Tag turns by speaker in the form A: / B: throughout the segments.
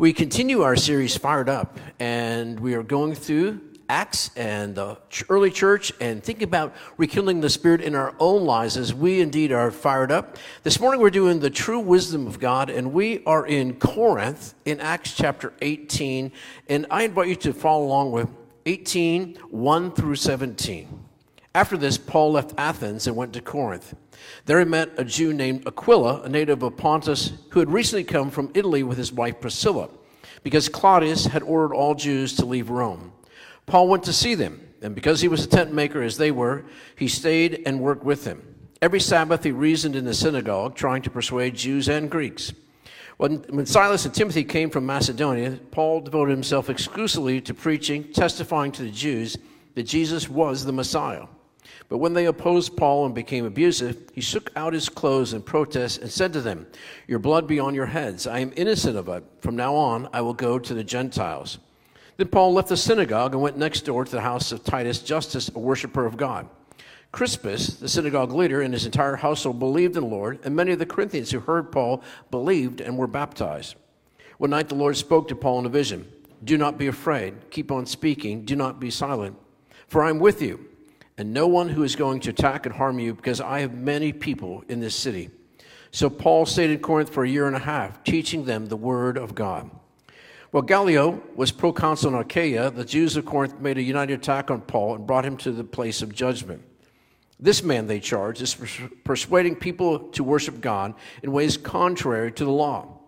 A: We continue our series Fired Up, and we are going through Acts and the early church and thinking about rekindling the Spirit in our own lives as we indeed are fired up. This morning we're doing the true wisdom of God, and we are in Corinth in Acts chapter 18. And I invite you to follow along with 18, 1 through 17. After this, Paul left Athens and went to Corinth. There he met a Jew named Aquila, a native of Pontus, who had recently come from Italy with his wife Priscilla, because Claudius had ordered all Jews to leave Rome. Paul went to see them, and because he was a tent maker as they were, he stayed and worked with them. Every Sabbath he reasoned in the synagogue, trying to persuade Jews and Greeks. When, Silas and Timothy came from Macedonia, Paul devoted himself exclusively to preaching, testifying to the Jews that Jesus was the Messiah. But when they opposed Paul and became abusive, he shook out his clothes in protest and said to them, Your blood be on your heads. I am innocent of it. From now on, I will go to the Gentiles. Then Paul left the synagogue and went next door to the house of Titus Justus, a worshiper of God. Crispus, the synagogue leader, and his entire household believed in the Lord, and many of the Corinthians who heard Paul believed and were baptized. One night the Lord spoke to Paul in a vision Do not be afraid. Keep on speaking. Do not be silent. For I am with you and no one who is going to attack and harm you, because I have many people in this city. So Paul stayed in Corinth for a year and a half, teaching them the word of God. While Gallio was proconsul in Achaia, the Jews of Corinth made a united attack on Paul and brought him to the place of judgment. This man, they charged, is persuading people to worship God in ways contrary to the law.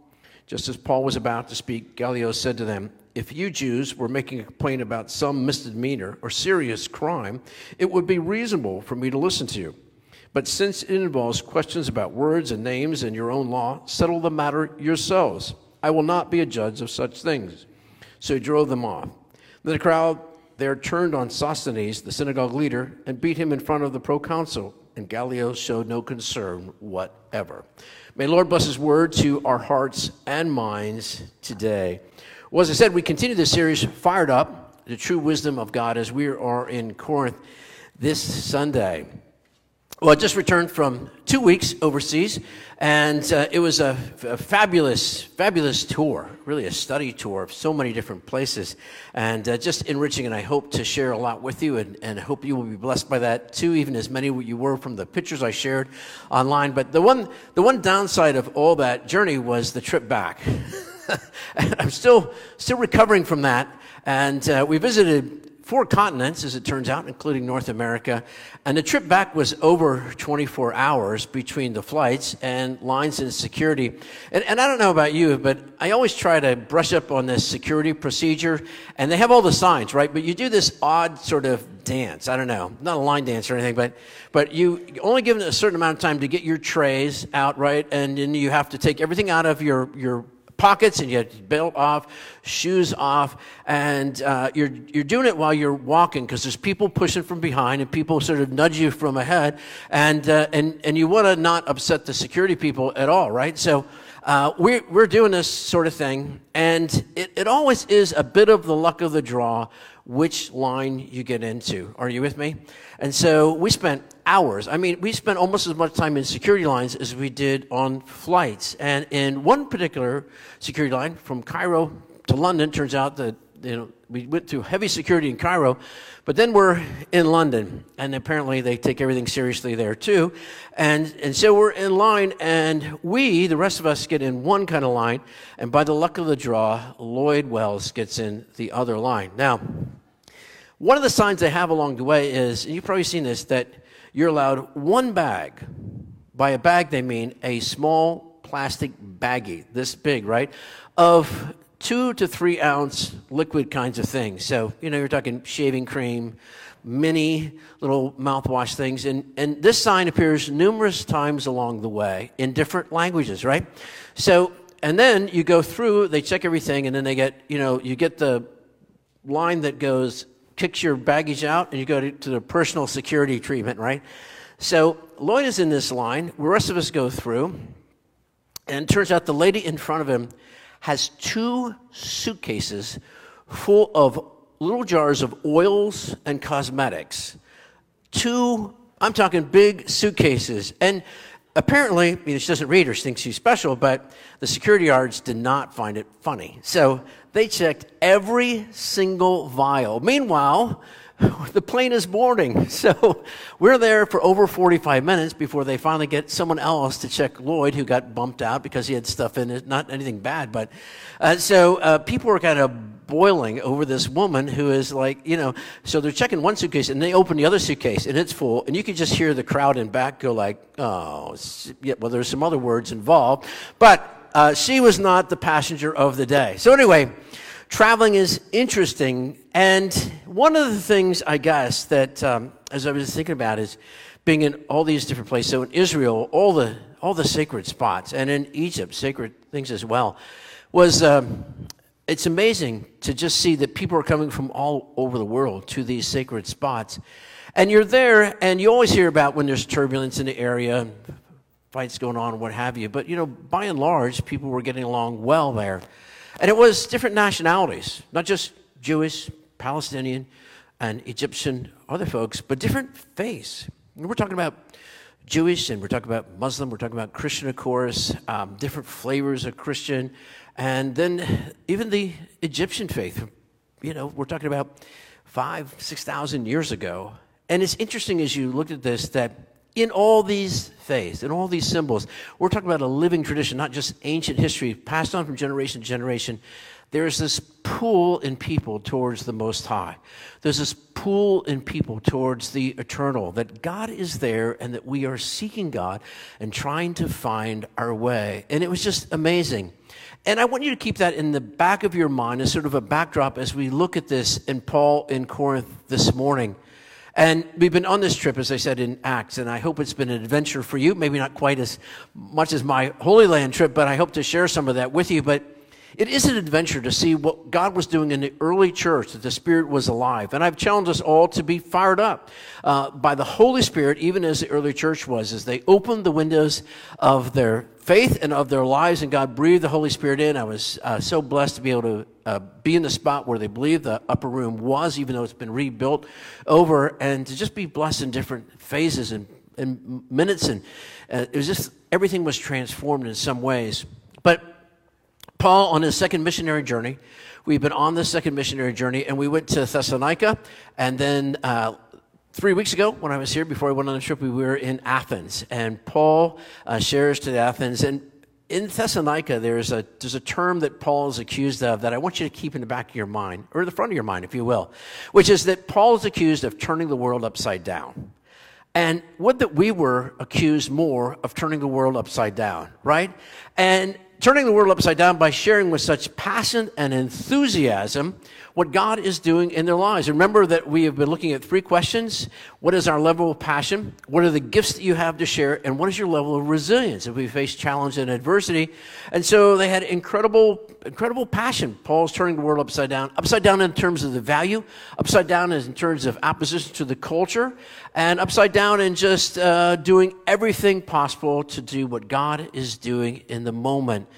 A: Just as Paul was about to speak, Gallio said to them, if you Jews were making a complaint about some misdemeanor or serious crime, it would be reasonable for me to listen to you. But since it involves questions about words and names and your own law, settle the matter yourselves. I will not be a judge of such things. So he drove them off. Then the crowd there turned on Sosthenes, the synagogue leader, and beat him in front of the proconsul, and Gallio showed no concern whatever. May Lord bless his word to our hearts and minds today. Well, as I said, we continue this series, Fired Up, the true wisdom of God, as we are in Corinth this Sunday. Well, I just returned from two weeks overseas, and uh, it was a, fabulous, fabulous tour, really a study tour of so many different places, and uh, just enriching. And I hope to share a lot with you, and, and hope you will be blessed by that too, even as many you were from the pictures I shared online. But the one, the one downside of all that journey was the trip back. I'm still still recovering from that. And uh, we visited four continents, as it turns out, including North America. And the trip back was over 24 hours between the flights and lines and security. And, and, I don't know about you, but I always try to brush up on this security procedure. And they have all the signs, right? But you do this odd sort of dance. I don't know, not a line dance or anything, but but you only given a certain amount of time to get your trays out, right? And then you have to take everything out of your your pockets and you have belt off, shoes off, and uh, you're, you're doing it while you're walking because there's people pushing from behind and people sort of nudge you from ahead, and, uh, and, and you want to not upset the security people at all, right? So uh, we're, we're doing this sort of thing, and it, it always is a bit of the luck of the draw which line you get into. Are you with me? And so we spent hours. I mean, we spent almost as much time in security lines as we did on flights. And in one particular security line from Cairo to London, turns out that you know, we went through heavy security in Cairo, but then we're in London, and apparently they take everything seriously there too. And, and so we're in line, and we, the rest of us, get in one kind of line, and by the luck of the draw, Lloyd Wells gets in the other line. Now, one of the signs they have along the way is, and you've probably seen this, that you're allowed one bag. By a bag, they mean a small plastic baggie, this big, right? Of two to three ounce liquid kinds of things. So, you know, you're talking shaving cream, mini little mouthwash things. And, and this sign appears numerous times along the way in different languages, right? So, and then you go through, they check everything, and then they get, you know, you get the line that goes kicks your baggage out and you go to, to the personal security treatment, right? So Lloyd is in this line. The rest of us go through. And turns out the lady in front of him has two suitcases full of little jars of oils and cosmetics. Two, I'm talking big suitcases. And apparently, she doesn't read or she thinks she's special, but the security guards did not find it funny. So they checked every single vial. Meanwhile, the plane is boarding. So we're there for over 45 minutes before they finally get someone else to check Lloyd, who got bumped out because he had stuff in it. Not anything bad, but uh, so uh, people were kind of boiling over this woman who is like, you know, so they're checking one suitcase and they open the other suitcase and it's full. And you can just hear the crowd in back go like, oh, yeah, well, there's some other words involved. But uh, she was not the passenger of the day. So anyway, traveling is interesting. And one of the things, I guess, that um, as I was thinking about is being in all these different places. So in Israel, all the all the sacred spots, and in Egypt, sacred things as well, was um, it's amazing to just see that people are coming from all over the world to these sacred spots. And you're there, and you always hear about when there's turbulence in the area, fights going on, what have you. But, you know, by and large, people were getting along well there. And it was different nationalities, not just Jewish, Palestinian, and Egyptian, other folks, but different faiths. We're talking about Jewish and we're talking about Muslim, we're talking about Christian, of course, um, different flavors of Christian, and then even the Egyptian faith. You know, we're talking about five, 6,000 years ago. And it's interesting as you look at this that in all these faiths, in all these symbols, we're talking about a living tradition, not just ancient history passed on from generation to generation. There's this pull in people towards the Most High. There's this pull in people towards the eternal, that God is there and that we are seeking God and trying to find our way. And it was just amazing. And I want you to keep that in the back of your mind as sort of a backdrop as we look at this in Paul in Corinth this morning. And we've been on this trip, as I said, in Acts, and I hope it's been an adventure for you. Maybe not quite as much as my Holy Land trip, but I hope to share some of that with you. But it is an adventure to see what God was doing in the early church, that the Spirit was alive. And I've challenged us all to be fired up uh, by the Holy Spirit, even as the early church was, as they opened the windows of their faith and of their lives, and God breathed the Holy Spirit in. I was uh, so blessed to be able to uh, be in the spot where they believe the upper room was, even though it's been rebuilt over, and to just be blessed in different phases and, and minutes. And uh, it was just, everything was transformed in some ways. Paul, on his second missionary journey, we've been on this second missionary journey, and we went to Thessalonica, and then uh, three weeks ago, when I was here before I went on the trip, we were in Athens, and Paul uh, shares to Athens. And in Thessalonica, there's a, there's a term that Paul is accused of that I want you to keep in the back of your mind, or the front of your mind, if you will, which is that Paul is accused of turning the world upside down. And would that we were accused more of turning the world upside down, right? And turning the world upside down by sharing with such passion and enthusiasm what God is doing in their lives. Remember that we have been looking at three questions. What is our level of passion? What are the gifts that you have to share? And what is your level of resilience if we face challenge and adversity? And so they had incredible, incredible passion. Paul's turning the world upside down, upside down in terms of the value, upside down in terms of opposition to the culture, and upside down in just uh, doing everything possible to do what God is doing in the moment.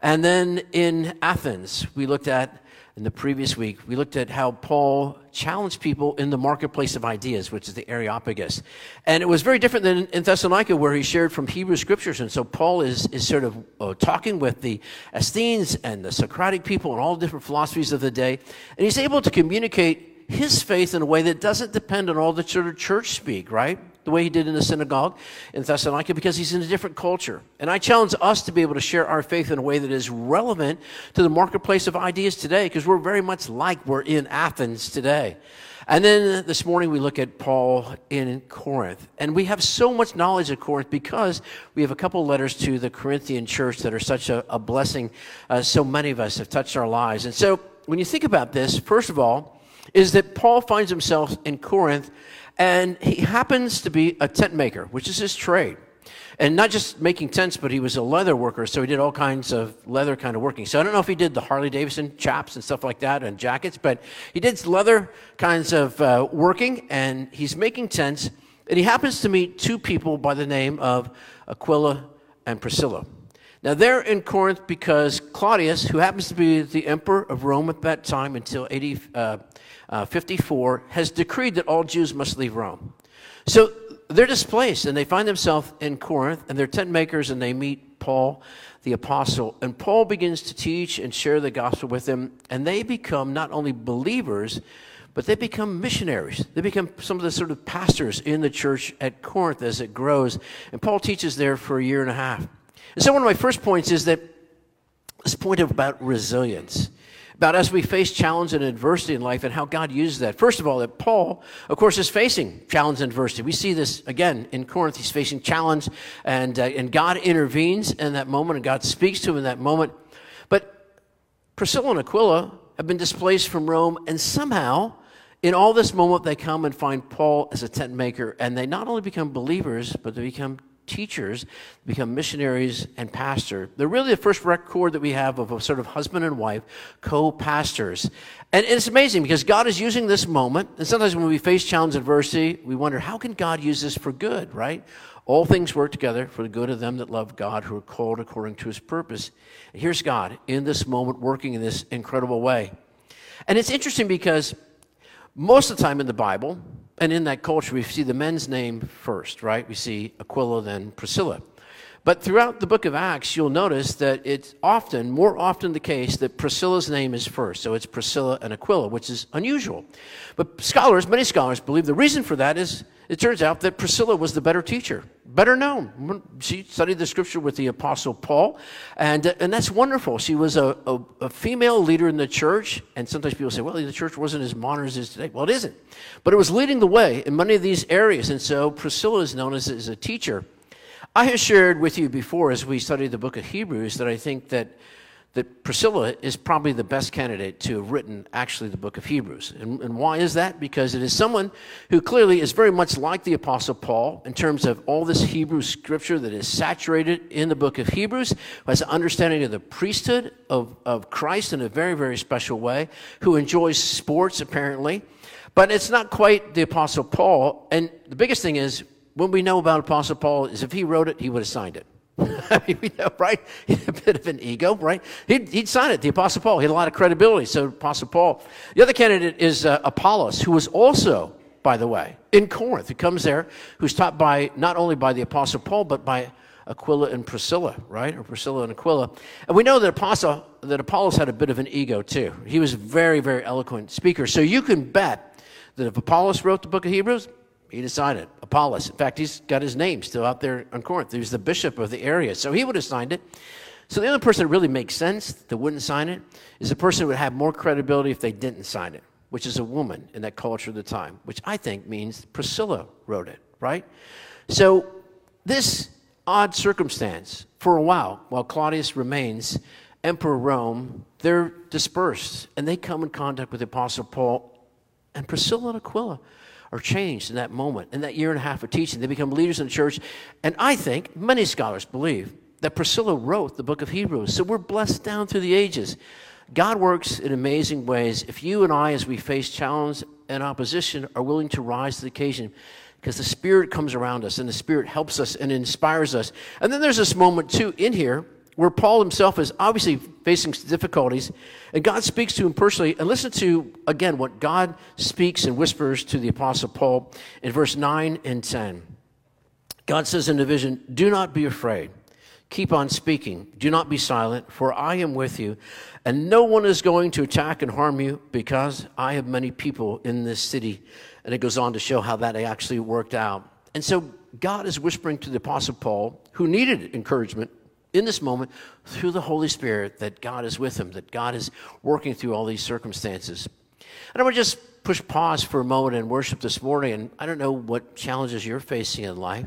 A: And then in Athens, we looked at in the previous week, we looked at how Paul challenged people in the marketplace of ideas, which is the Areopagus. And it was very different than in Thessalonica, where he shared from Hebrew scriptures. And so Paul is, is sort of uh, talking with the Essenes and the Socratic people and all the different philosophies of the day. And he's able to communicate his faith in a way that doesn't depend on all the sort of church speak, right? The way he did in the synagogue in Thessalonica because he's in a different culture. And I challenge us to be able to share our faith in a way that is relevant to the marketplace of ideas today because we're very much like we're in Athens today. And then this morning we look at Paul in Corinth. And we have so much knowledge of Corinth because we have a couple letters to the Corinthian church that are such a, a blessing. Uh, so many of us have touched our lives. And so when you think about this, first of all, is that Paul finds himself in Corinth and he happens to be a tent maker, which is his trade. And not just making tents, but he was a leather worker, so he did all kinds of leather kind of working. So I don't know if he did the Harley Davidson chaps and stuff like that and jackets, but he did leather kinds of uh, working, and he's making tents. And he happens to meet two people by the name of Aquila and Priscilla. Now, they're in Corinth because Claudius, who happens to be the emperor of Rome at that time until 80, uh, uh, 54, has decreed that all Jews must leave Rome. So they're displaced and they find themselves in Corinth and they're tent makers and they meet Paul, the apostle. And Paul begins to teach and share the gospel with them. And they become not only believers, but they become missionaries. They become some of the sort of pastors in the church at Corinth as it grows. And Paul teaches there for a year and a half. And so, one of my first points is that this point about resilience about as we face challenge and adversity in life and how God uses that. First of all, that Paul, of course, is facing challenge and adversity. We see this again in Corinth. He's facing challenge, and, uh, and God intervenes in that moment, and God speaks to him in that moment. But Priscilla and Aquila have been displaced from Rome, and somehow, in all this moment, they come and find Paul as a tent maker, and they not only become believers, but they become teachers become missionaries and pastor. They're really the first record that we have of a sort of husband and wife, co-pastors. And it's amazing because God is using this moment. And sometimes when we face challenge adversity, we wonder, how can God use this for good, right? All things work together for the good of them that love God, who are called according to his purpose. And here's God in this moment working in this incredible way. And it's interesting because most of the time in the Bible, and in that culture, we see the men's name first, right? We see Aquila, then Priscilla. But throughout the book of Acts, you'll notice that it's often, more often the case, that Priscilla's name is first. So it's Priscilla and Aquila, which is unusual. But scholars, many scholars, believe the reason for that is it turns out that Priscilla was the better teacher, better known. She studied the scripture with the Apostle Paul, and, uh, and that's wonderful. She was a, a, a, female leader in the church, and sometimes people say, well, the church wasn't as modern as it is today. Well, it isn't. But it was leading the way in many of these areas, and so Priscilla is known as, as a teacher. I have shared with you before as we studied the book of Hebrews that I think that that Priscilla is probably the best candidate to have written actually the book of Hebrews. And, and, why is that? Because it is someone who clearly is very much like the Apostle Paul in terms of all this Hebrew scripture that is saturated in the book of Hebrews, who has an understanding of the priesthood of, of Christ in a very, very special way, who enjoys sports apparently. But it's not quite the Apostle Paul. And the biggest thing is, what we know about Apostle Paul is if he wrote it, he would have signed it. I mean, we know, right? He had a bit of an ego, right? He'd, he'd sign it, the Apostle Paul. He had a lot of credibility, so Apostle Paul. The other candidate is uh, Apollos, who was also, by the way, in Corinth, who comes there, who's taught by, not only by the Apostle Paul, but by Aquila and Priscilla, right? Or Priscilla and Aquila. And we know that Apostle, that Apollos had a bit of an ego too. He was a very, very eloquent speaker. So you can bet that if Apollos wrote the book of Hebrews, he decided. Apollos. In fact, he's got his name still out there on Corinth. He was the bishop of the area. So he would have signed it. So the only person that really makes sense that wouldn't sign it is the person who would have more credibility if they didn't sign it, which is a woman in that culture of the time, which I think means Priscilla wrote it, right? So this odd circumstance, for a while, while Claudius remains emperor Rome, they're dispersed and they come in contact with the Apostle Paul and Priscilla and Aquila are changed in that moment, in that year and a half of teaching. They become leaders in the church. And I think many scholars believe that Priscilla wrote the book of Hebrews. So we're blessed down through the ages. God works in amazing ways. If you and I, as we face challenge and opposition, are willing to rise to the occasion, because the Spirit comes around us and the Spirit helps us and inspires us. And then there's this moment, too, in here where Paul himself is obviously facing difficulties, and God speaks to him personally. And listen to, again, what God speaks and whispers to the Apostle Paul in verse 9 and 10. God says in the vision, Do not be afraid. Keep on speaking. Do not be silent, for I am with you, and no one is going to attack and harm you because I have many people in this city. And it goes on to show how that actually worked out. And so God is whispering to the Apostle Paul, who needed encouragement in this moment through the Holy Spirit that God is with him, that God is working through all these circumstances. And I want to just push pause for a moment and worship this morning. And I don't know what challenges you're facing in life.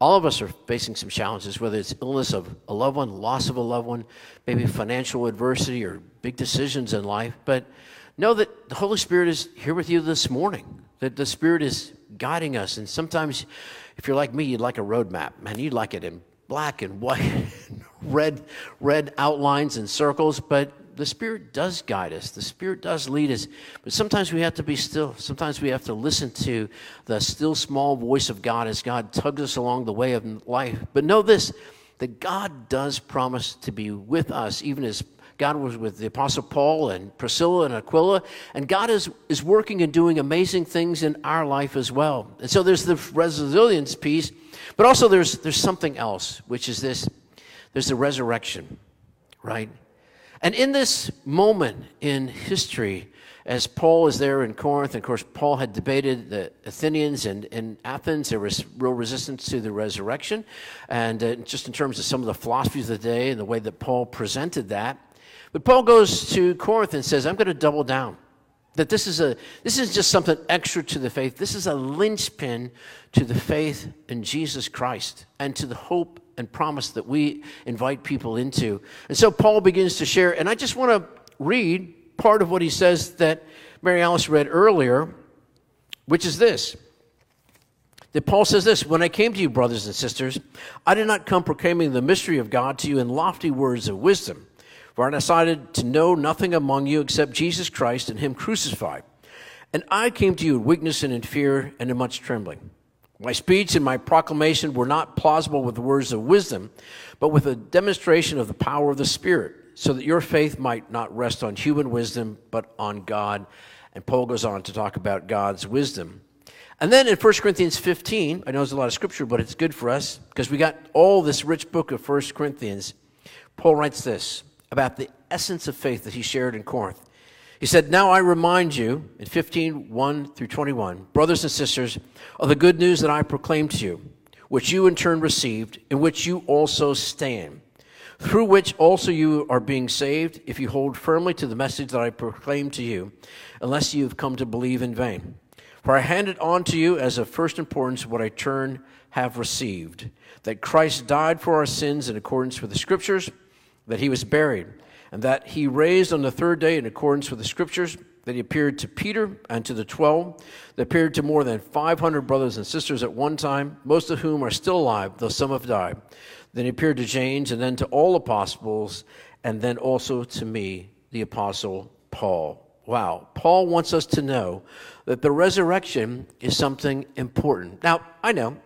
A: All of us are facing some challenges, whether it's illness of a loved one, loss of a loved one, maybe financial adversity or big decisions in life. But know that the Holy Spirit is here with you this morning, that the Spirit is guiding us. And sometimes, if you're like me, you'd like a roadmap. Man, you'd like it in black and white, red, red outlines and circles, but the Spirit does guide us. The Spirit does lead us. But sometimes we have to be still. Sometimes we have to listen to the still small voice of God as God tugs us along the way of life. But know this that God does promise to be with us, even as God was with the Apostle Paul and Priscilla and Aquila, and God is, is working and doing amazing things in our life as well. And so there's the resilience piece, but also there's, there's something else, which is this there's the resurrection, right? And in this moment in history, as Paul is there in Corinth, and of course, Paul had debated the Athenians and in Athens. There was real resistance to the resurrection. And uh, just in terms of some of the philosophies of the day and the way that Paul presented that. But Paul goes to Corinth and says, I'm going to double down. That this is, a, this is just something extra to the faith. This is a linchpin to the faith in Jesus Christ and to the hope and promise that we invite people into. And so Paul begins to share, and I just want to read part of what he says that Mary Alice read earlier, which is this. That Paul says this When I came to you, brothers and sisters, I did not come proclaiming the mystery of God to you in lofty words of wisdom, for I decided to know nothing among you except Jesus Christ and Him crucified. And I came to you in weakness and in fear and in much trembling. My speech and my proclamation were not plausible with words of wisdom, but with a demonstration of the power of the Spirit so that your faith might not rest on human wisdom, but on God. And Paul goes on to talk about God's wisdom. And then in 1 Corinthians 15, I know there's a lot of scripture, but it's good for us because we got all this rich book of 1 Corinthians. Paul writes this about the essence of faith that he shared in Corinth. He said, Now I remind you, in 15, 1 through 21, brothers and sisters, of the good news that I proclaimed to you, which you in turn received, in which you also stand through which also you are being saved if you hold firmly to the message that I proclaimed to you, unless you have come to believe in vain. For I handed on to you as of first importance what I turn have received that Christ died for our sins in accordance with the Scriptures, that he was buried, and that he raised on the third day in accordance with the Scriptures, that he appeared to Peter and to the twelve, that appeared to more than 500 brothers and sisters at one time, most of whom are still alive, though some have died. Then he appeared to James and then to all the apostles, and then also to me, the apostle Paul. Wow. Paul wants us to know that the resurrection is something important. Now, I know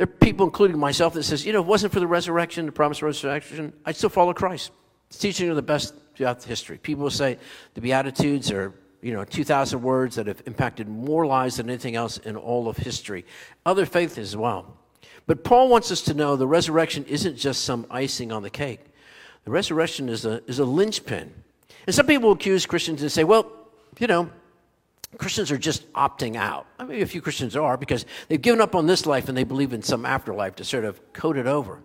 A: there are people, including myself, that says, you know, if it wasn't for the resurrection, the promise of resurrection, I'd still follow Christ. It's teaching of the best throughout history. People say the Beatitudes are, you know, 2,000 words that have impacted more lives than anything else in all of history. Other faiths as well. But Paul wants us to know the resurrection isn't just some icing on the cake. The resurrection is a, is a linchpin. And some people accuse Christians and say, well, you know, Christians are just opting out. I mean, a few Christians are because they've given up on this life and they believe in some afterlife to sort of code it over.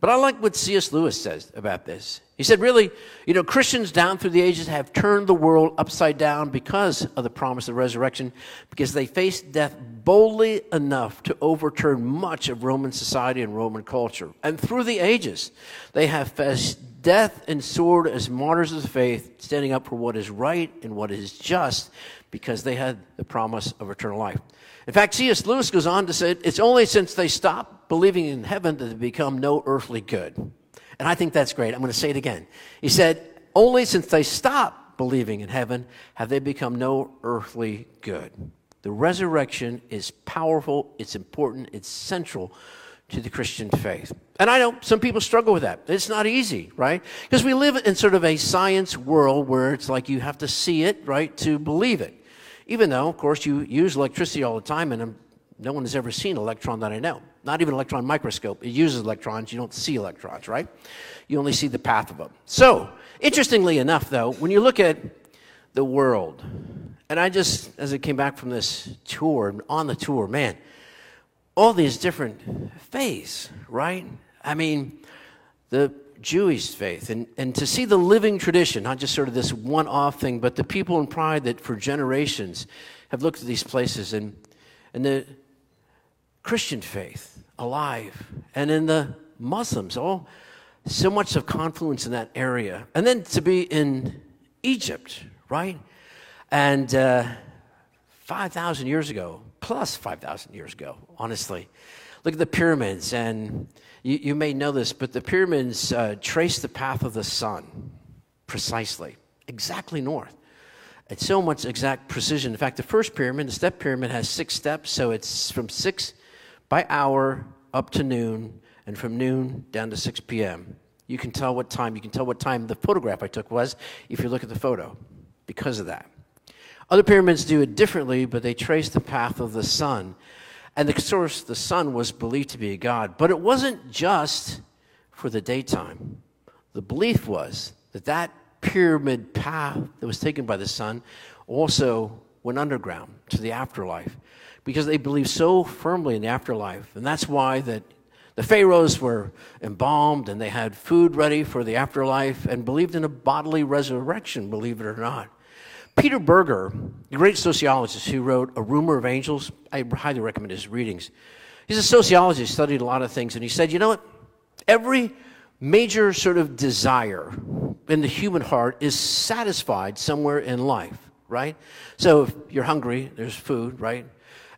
A: But I like what C.S. Lewis says about this. He said, really, you know, Christians down through the ages have turned the world upside down because of the promise of resurrection, because they faced death boldly enough to overturn much of Roman society and Roman culture. And through the ages, they have faced death and sword as martyrs of the faith, standing up for what is right and what is just, because they had the promise of eternal life. In fact, C.S. Lewis goes on to say it's only since they stopped believing in heaven that they become no earthly good. And I think that's great. I'm going to say it again. He said, Only since they stopped believing in heaven have they become no earthly good. The resurrection is powerful, it's important, it's central to the Christian faith. And I know some people struggle with that. It's not easy, right? Because we live in sort of a science world where it's like you have to see it, right, to believe it. Even though, of course, you use electricity all the time, and no one has ever seen an electron that I know. Not even an electron microscope. It uses electrons. You don't see electrons, right? You only see the path of them. So, interestingly enough, though, when you look at the world, and I just, as I came back from this tour, on the tour, man, all these different faiths, right? I mean, the Jewish faith, and, and to see the living tradition, not just sort of this one off thing, but the people in pride that for generations have looked at these places and, and the Christian faith alive, and in the Muslims, all so much of confluence in that area. And then to be in Egypt, right? And uh, 5,000 years ago, plus 5,000 years ago, honestly. Look at the pyramids, and you, you may know this, but the pyramids uh, trace the path of the sun precisely, exactly north. It's so much exact precision. In fact, the first pyramid, the step pyramid, has six steps, so it's from six by hour up to noon, and from noon down to 6 p.m. You can tell what time, you can tell what time the photograph I took was if you look at the photo because of that. Other pyramids do it differently, but they trace the path of the sun. And the source, the sun, was believed to be a god. But it wasn't just for the daytime. The belief was that that pyramid path that was taken by the sun also went underground to the afterlife because they believed so firmly in the afterlife. And that's why that the pharaohs were embalmed and they had food ready for the afterlife and believed in a bodily resurrection, believe it or not. Peter Berger, the great sociologist who wrote A Rumor of Angels, I highly recommend his readings. He's a sociologist, studied a lot of things, and he said, you know what? Every major sort of desire in the human heart is satisfied somewhere in life, right? So if you're hungry, there's food, right?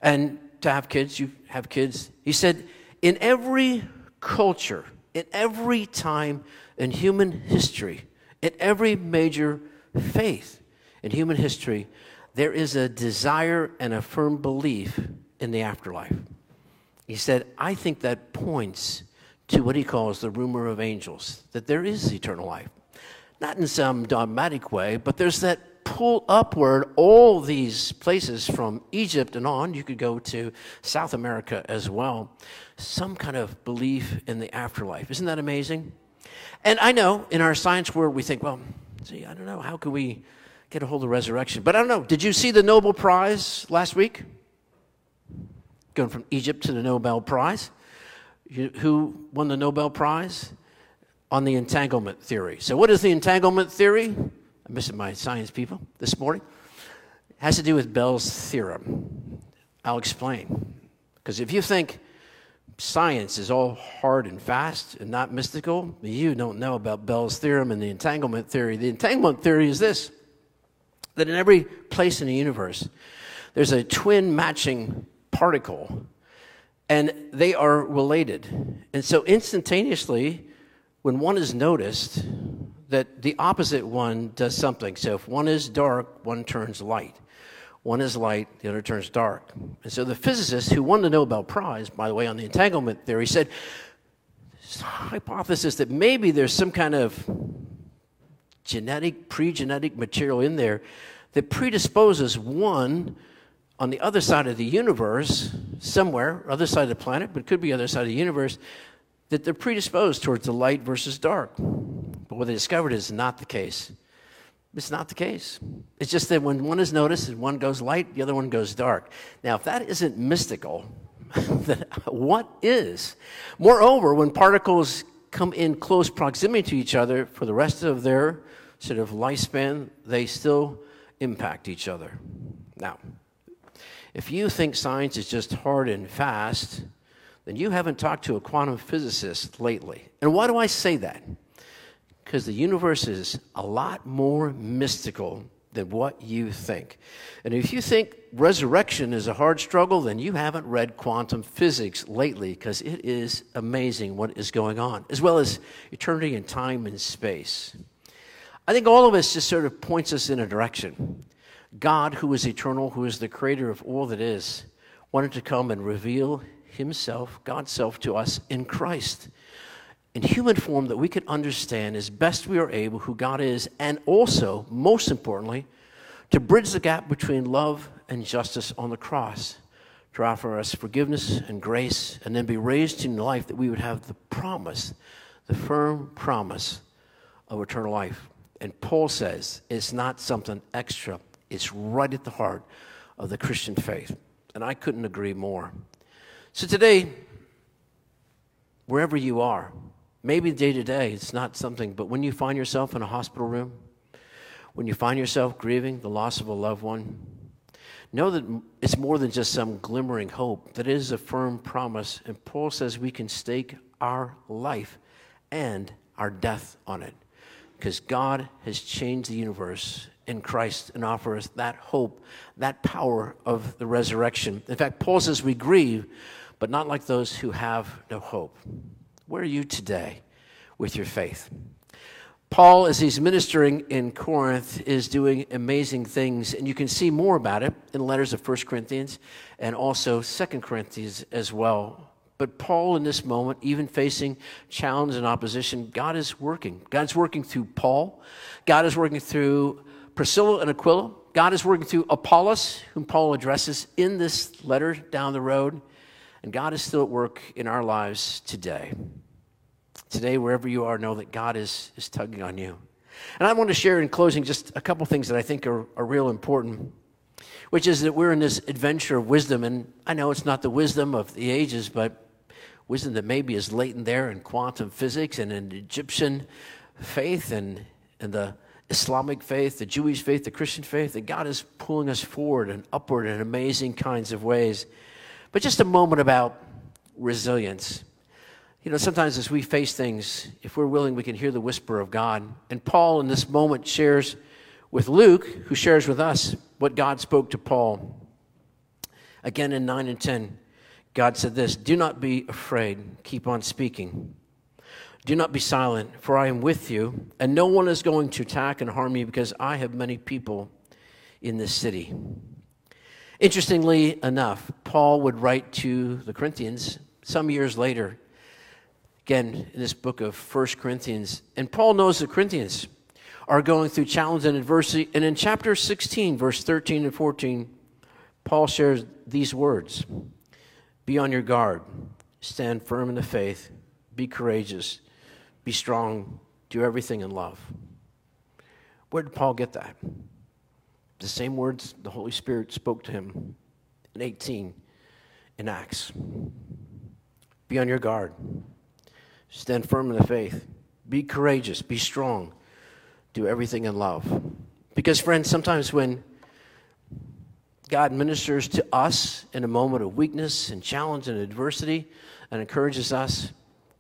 A: And to have kids, you have kids. He said, in every culture, in every time in human history, in every major faith in human history, there is a desire and a firm belief in the afterlife. He said, I think that points to what he calls the rumor of angels, that there is eternal life. Not in some dogmatic way, but there's that pull upward all these places from Egypt and on. You could go to South America as well. Some kind of belief in the afterlife. Isn't that amazing? And I know in our science world, we think, well, see, I don't know, how can we get a hold of resurrection? But I don't know. Did you see the Nobel Prize last week? Going from Egypt to the Nobel Prize. You, who won the Nobel Prize? On the entanglement theory. So, what is the entanglement theory? I'm missing my science people this morning. It has to do with Bell's theorem. I'll explain. Because if you think science is all hard and fast and not mystical, you don't know about Bell's theorem and the entanglement theory. The entanglement theory is this that in every place in the universe, there's a twin matching particle and they are related. And so instantaneously, when one is noticed, that the opposite one does something. So if one is dark, one turns light. One is light, the other turns dark. And so the physicist who won the Nobel Prize, by the way, on the entanglement theory, said, hypothesis that maybe there's some kind of genetic, pre genetic material in there that predisposes one on the other side of the universe, somewhere, other side of the planet, but could be other side of the universe, that they're predisposed towards the light versus dark. But what they discovered is not the case. It's not the case. It's just that when one is noticed and one goes light, the other one goes dark. Now, if that isn't mystical, then what is? Moreover, when particles come in close proximity to each other for the rest of their sort of lifespan, they still impact each other. Now, if you think science is just hard and fast, then you haven't talked to a quantum physicist lately. And why do I say that? Because the universe is a lot more mystical than what you think. And if you think resurrection is a hard struggle, then you haven't read quantum physics lately because it is amazing what is going on, as well as eternity and time and space. I think all of us just sort of points us in a direction. God, who is eternal, who is the creator of all that is, wanted to come and reveal himself, God's self, to us in Christ in human form that we could understand as best we are able who God is, and also, most importantly, to bridge the gap between love and justice on the cross, to offer us forgiveness and grace, and then be raised to life that we would have the promise, the firm promise of eternal life. And Paul says it's not something extra it's right at the heart of the Christian faith. And I couldn't agree more. So today, wherever you are, maybe day to day it's not something, but when you find yourself in a hospital room, when you find yourself grieving the loss of a loved one, know that it's more than just some glimmering hope, that it is a firm promise. And Paul says we can stake our life and our death on it because God has changed the universe in Christ and offers that hope, that power of the resurrection. In fact, Paul says we grieve, but not like those who have no hope. Where are you today with your faith? Paul, as he's ministering in Corinth, is doing amazing things, and you can see more about it in the letters of 1 Corinthians and also 2 Corinthians as well. But Paul, in this moment, even facing challenge and opposition, God is working. God's working through Paul. God is working through Priscilla and Aquila. God is working through Apollos, whom Paul addresses in this letter down the road. And God is still at work in our lives today. Today, wherever you are, know that God is, is tugging on you. And I want to share in closing just a couple things that I think are, are real important which is that we're in this adventure of wisdom. And I know it's not the wisdom of the ages, but wisdom that maybe is latent there in quantum physics and in Egyptian faith and, and the Islamic faith, the Jewish faith, the Christian faith, that God is pulling us forward and upward in amazing kinds of ways. But just a moment about resilience. You know, sometimes as we face things, if we're willing, we can hear the whisper of God. And Paul, in this moment, shares with Luke, who shares with us what God spoke to Paul. Again in 9 and 10, God said this Do not be afraid, keep on speaking. Do not be silent, for I am with you, and no one is going to attack and harm you because I have many people in this city. Interestingly enough, Paul would write to the Corinthians some years later, again in this book of First Corinthians, and Paul knows the Corinthians are going through challenge and adversity. And in chapter 16, verse 13 and 14, Paul shares these words Be on your guard, stand firm in the faith, be courageous, be strong, do everything in love. Where did Paul get that? The same words the Holy Spirit spoke to him in 18 in Acts. Be on your guard, stand firm in the faith, be courageous, be strong, do everything in love. Because, friends, sometimes when God ministers to us in a moment of weakness and challenge and adversity and encourages us,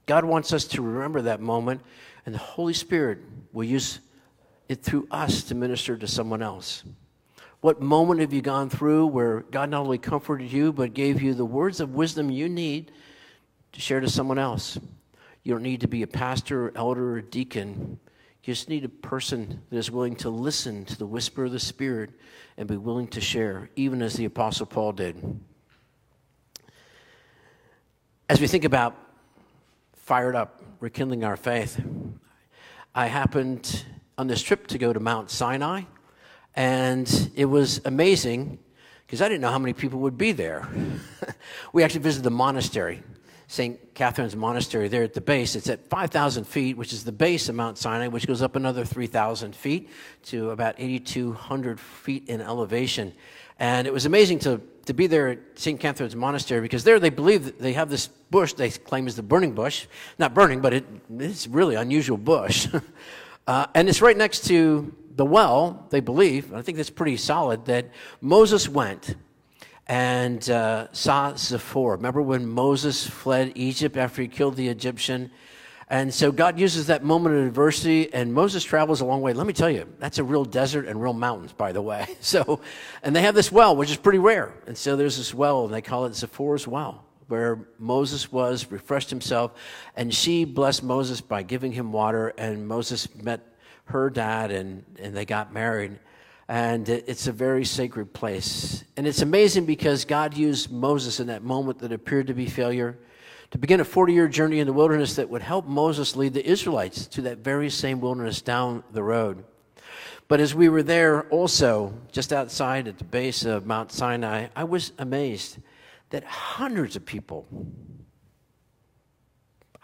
A: God wants us to remember that moment, and the Holy Spirit will use it through us to minister to someone else. What moment have you gone through where God not only comforted you, but gave you the words of wisdom you need to share to someone else? You don't need to be a pastor, or elder, or deacon you just need a person that is willing to listen to the whisper of the Spirit and be willing to share, even as the Apostle Paul did. As we think about fired up, rekindling our faith, I happened on this trip to go to Mount Sinai, and it was amazing because I didn't know how many people would be there. we actually visited the monastery. St. Catherine's Monastery there at the base. It's at 5,000 feet, which is the base of Mount Sinai, which goes up another 3,000 feet to about 8,200 feet in elevation. And it was amazing to, to be there at St. Catherine's Monastery because there they believe that they have this bush they claim is the burning bush. Not burning, but it, it's really unusual bush. uh, and it's right next to the well, they believe, I think that's pretty solid, that Moses went and uh, saw Zipporah. Remember when Moses fled Egypt after he killed the Egyptian? And so God uses that moment of adversity, and Moses travels a long way. Let me tell you, that's a real desert and real mountains, by the way. So, and they have this well, which is pretty rare. And so there's this well, and they call it Zipporah's well, where Moses was, refreshed himself, and she blessed Moses by giving him water, and Moses met her dad, and, and they got married and it's a very sacred place. And it's amazing because God used Moses in that moment that appeared to be failure to begin a 40 year journey in the wilderness that would help Moses lead the Israelites to that very same wilderness down the road. But as we were there also, just outside at the base of Mount Sinai, I was amazed that hundreds of people,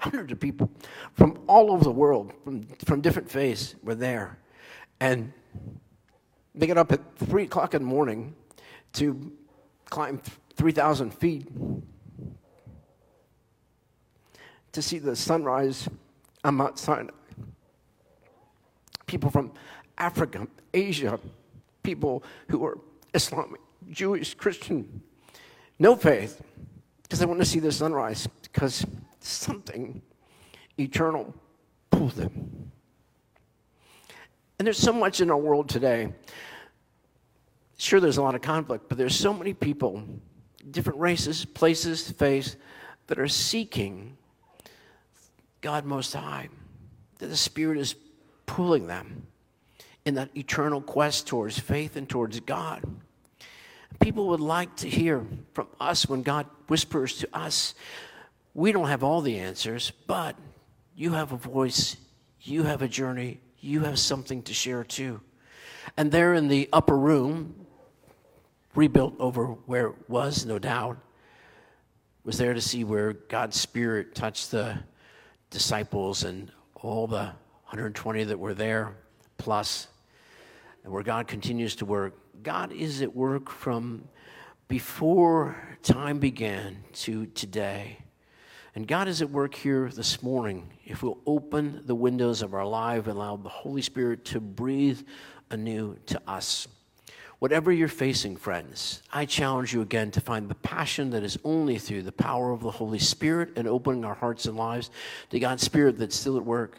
A: hundreds of people from all over the world, from, from different faiths, were there. And they get up at 3 o'clock in the morning to climb 3,000 feet to see the sunrise on Mount Sinai. People from Africa, Asia, people who are Islamic, Jewish, Christian, no faith, because they want to see the sunrise, because something eternal pulled them. And there's so much in our world today. Sure, there's a lot of conflict, but there's so many people, different races, places, faiths, that are seeking God Most High, that the Spirit is pulling them in that eternal quest towards faith and towards God. People would like to hear from us when God whispers to us, we don't have all the answers, but you have a voice, you have a journey, you have something to share too. And there in the upper room, rebuilt over where it was, no doubt, was there to see where God's Spirit touched the disciples and all the 120 that were there, plus, and where God continues to work. God is at work from before time began to today. And God is at work here this morning. If we'll open the windows of our life and allow the Holy Spirit to breathe anew to us. Whatever you're facing, friends, I challenge you again to find the passion that is only through the power of the Holy Spirit and opening our hearts and lives to God's Spirit that's still at work.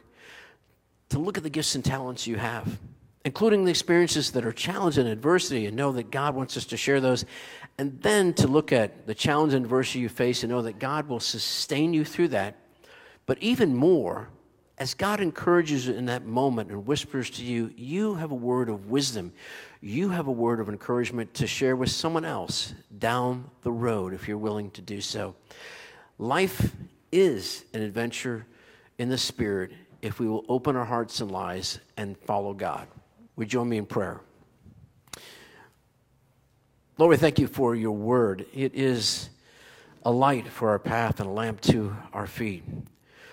A: To look at the gifts and talents you have, including the experiences that are challenge and adversity, and know that God wants us to share those. And then to look at the challenge and adversity you face and know that God will sustain you through that. But even more, as God encourages you in that moment and whispers to you, you have a word of wisdom. You have a word of encouragement to share with someone else down the road if you're willing to do so. Life is an adventure in the Spirit if we will open our hearts and lives and follow God. Would you join me in prayer? Lord, we thank you for your word. It is a light for our path and a lamp to our feet.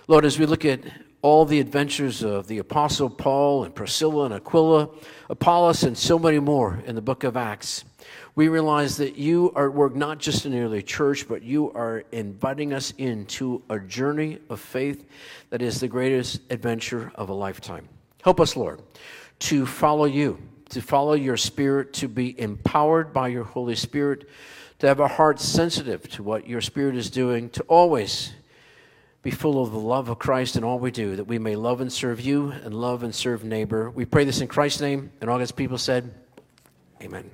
A: Lord, as we look at all the adventures of the Apostle Paul and Priscilla and Aquila, Apollos, and so many more in the book of Acts, we realize that you are at work not just in the early church, but you are inviting us into a journey of faith that is the greatest adventure of a lifetime. Help us, Lord, to follow you, to follow your Spirit, to be empowered by your Holy Spirit, to have a heart sensitive to what your Spirit is doing, to always be full of the love of Christ in all we do, that we may love and serve you and love and serve neighbor. We pray this in Christ's name. And all God's people said, Amen.